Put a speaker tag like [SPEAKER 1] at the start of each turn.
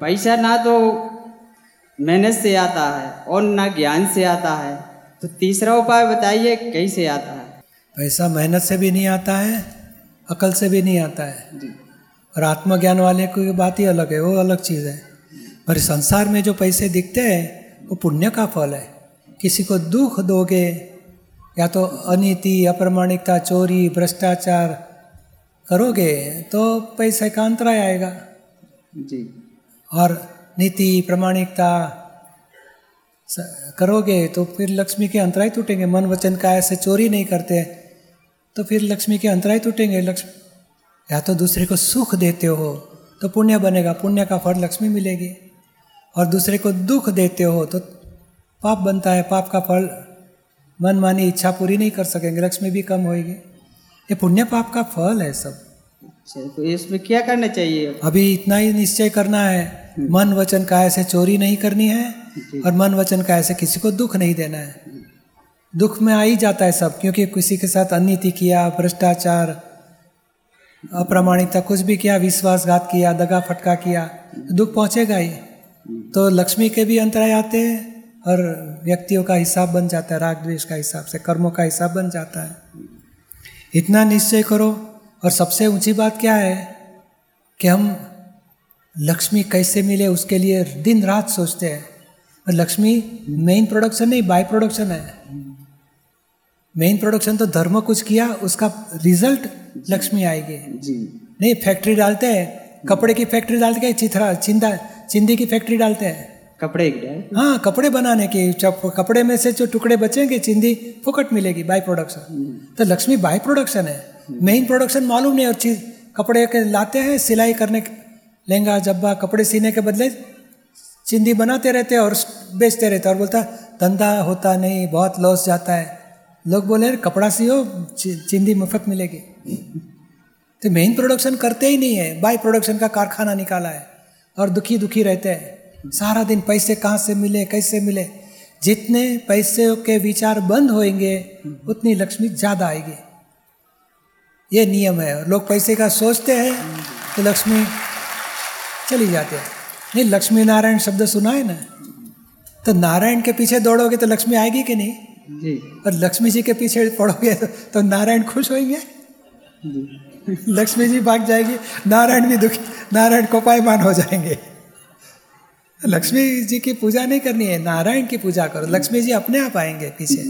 [SPEAKER 1] पैसा ना तो मेहनत से आता है और ना ज्ञान से आता है। तो तीसरा उपाय बताइए कैसे आता है?
[SPEAKER 2] पैसा मेहनत से भी नहीं आता है अकल से भी नहीं आता है।
[SPEAKER 1] जी।
[SPEAKER 2] और आत्मज्ञान वाले की बात ही अलग है वो अलग चीज़ है। पर संसार में जो पैसे दिखते हैं वो पुण्य का फल है। किसी को दुख दोगे या तो अनिति अप्रमाणिकता चोरी भ्रष्टाचार करोगे तो पैसे का अंतराय आएगा
[SPEAKER 1] जी।
[SPEAKER 2] और नीति, प्रमाणिकता करोगे तो फिर लक्ष्मी के अंतराय टूटेंगे। मन वचन का ऐसे चोरी नहीं करते। तो फिर लक्ष्मी के अंतराय टूटेंगे। लक्ष्मी या तो दूसरे को सुख देते हो तो पुण्य बनेगा। पुण्य का फल लक्ष्मी मिलेगी। और दूसरे को दुख देते हो तो पाप बनता है। पाप का फल मन मानी इच्छा पूरी नहीं कर सकेंगे। लक्ष्मी भी कम होएगी। ये पुण्य पाप का फल है सब।
[SPEAKER 1] तो इसमें क्या करना चाहिए?
[SPEAKER 2] अभी इतना ही निश्चय करना है। मन वचन का ऐसे चोरी नहीं करनी है और मन वचन का ऐसे किसी को दुख नहीं देना है। दुख में आ ही जाता है सब क्योंकि किसी के साथ अनिति किया भ्रष्टाचार अप्रामाणिकता कुछ भी किया विश्वासघात किया दगा फटका किया तो दुख पहुंचेगा ही। तो लक्ष्मी के भी अंतराय आते हैं और व्यक्तियों का हिसाब बन जाता है राग द्वेष का हिसाब से कर्मों का हिसाब बन जाता है। इतना निश्चय करो और सबसे ऊँची बात क्या है? कि हम लक्ष्मी कैसे मिले उसके लिए दिन रात सोचते हैं। और लक्ष्मी मेन प्रोडक्शन नहीं बाय प्रोडक्शन है। मेन प्रोडक्शन तो धर्म कुछ किया उसका रिज़ल्ट लक्ष्मी आएगी।
[SPEAKER 1] जी।
[SPEAKER 2] नहीं फैक्ट्री डालते हैं। कपड़े की फैक्ट्री डालते हैं चिथरा चिंदा चिंदी की फैक्ट्री डालते हैं।
[SPEAKER 1] कपड़े
[SPEAKER 2] हाँ कपड़े बनाने की जब कपड़े में से जो टुकड़े बचेंगे चिंदी फुकट मिलेगी बाय प्रोडक्शन तो लक्ष्मी बाय प्रोडक्शन है। मेन प्रोडक्शन मालूम नहीं और चीज़, कपड़े के लाते हैं, सिलाई करने लहंगा, जब्बा, कपड़े सीने के बदले चिंदी बनाते रहते और बेचते रहते और बोलता, धंधा होता नहीं, बहुत लॉस जाता है। लोग बोले कपड़ा सियो चिंदी मुफ़्त मिलेगी। तो मेन प्रोडक्शन करते ही नहीं है बाई प्रोडक्शन का कारखाना निकाला है और दुखी दुखी रहते हैं। सारा दिन पैसे कहाँ से मिले, कैसे मिले? जितने पैसे के विचार बंद होंगे उतनी लक्ष्मी ज़्यादा आएगी। ये नियम है। लोग पैसे का सोचते हैं तो लक्ष्मी चली जाती है। नहीं लक्ष्मी नारायण शब्द सुना है ना तो नारायण के पीछे दौड़ोगे तो लक्ष्मी आएगी कि नहीं?
[SPEAKER 1] जी।
[SPEAKER 2] और लक्ष्मी जी के पीछे पड़ोगे तो, तो नारायण खुश होंगे? लक्ष्मी जी भाग जाएगी नारायण भी दुखी नारायण कोपायमान हो जाएँगे। लक्ष्मी जी की पूजा नहीं करनी है नारायण की पूजा करो। लक्ष्मी जी अपने आप आएँगे पीछे।